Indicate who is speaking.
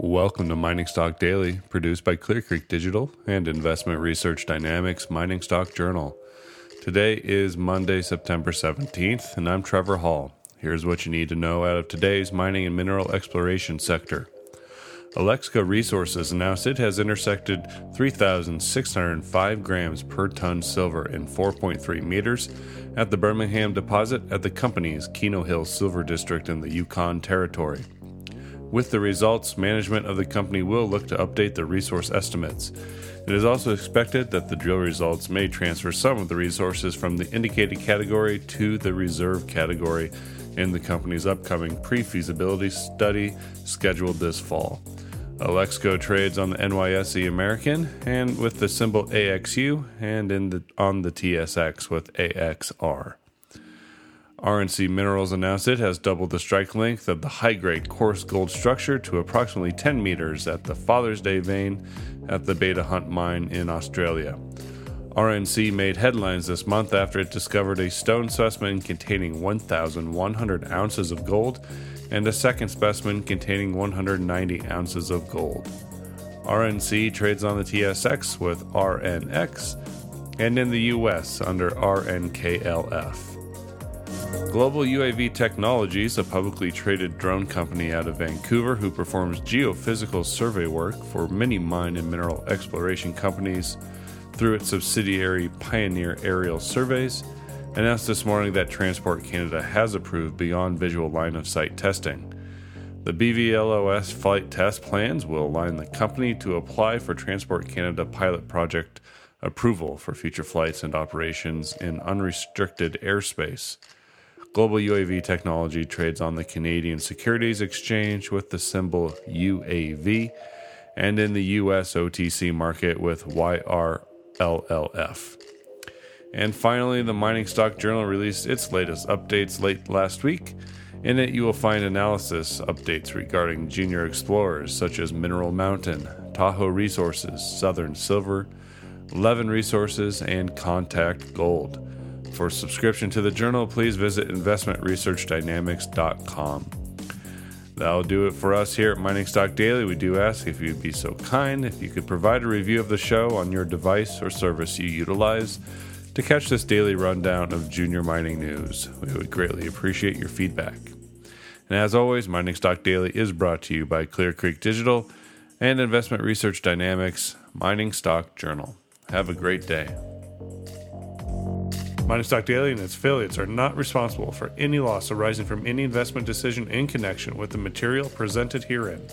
Speaker 1: Welcome to Mining Stock Daily, produced by Clear Creek Digital and Investment Research Dynamics Mining Stock Journal. Today is Monday, September 17th, and I'm Trevor Hall. Here's what you need to know out of today's mining and mineral exploration sector. Alexco Resources announced it has intersected 3,605 grams per ton silver in 4.3 meters at the Bermingham deposit at the company's Keno Hill Silver District in the Yukon Territory. With the results, management of the company will look to update the resource estimates. It is also expected that the drill results may transfer some of the resources from the indicated category to the reserve category in the company's upcoming pre feasibility study scheduled this fall. Alexco trades on the NYSE American and with the symbol AXU and in the, on the TSX with AXR. RNC Minerals announced it has doubled the strike length of the high grade coarse gold structure to approximately 10 meters at the Father's Day vein at the Beta Hunt mine in Australia. RNC made headlines this month after it discovered a stone specimen containing 1,100 ounces of gold and a second specimen containing 190 ounces of gold. RNC trades on the TSX with RNX and in the US under RNKLF. Global UAV Technologies, a publicly traded drone company out of Vancouver who performs geophysical survey work for many mine and mineral exploration companies through its subsidiary Pioneer Aerial Surveys, announced this morning that Transport Canada has approved beyond visual line of sight testing. The BVLOS flight test plans will align the company to apply for Transport Canada pilot project approval for future flights and operations in unrestricted airspace. Global UAV technology trades on the Canadian Securities Exchange with the symbol UAV and in the US OTC market with YRLLF. And finally, the Mining Stock Journal released its latest updates late last week. In it, you will find analysis updates regarding junior explorers such as Mineral Mountain, Tahoe Resources, Southern Silver, Levon Resources, and Contact Gold. For subscription to the journal, please visit investmentresearchdynamics.com. That'll do it for us here at Mining Stock Daily. We do ask if you'd be so kind if you could provide a review of the show on your device or service you utilize to catch this daily rundown of junior mining news. We would greatly appreciate your feedback. And as always, Mining Stock Daily is brought to you by Clear Creek Digital and Investment Research Dynamics Mining Stock Journal. Have a great day. Stock Daily and its affiliates are not responsible for any loss arising from any investment decision in connection with the material presented herein.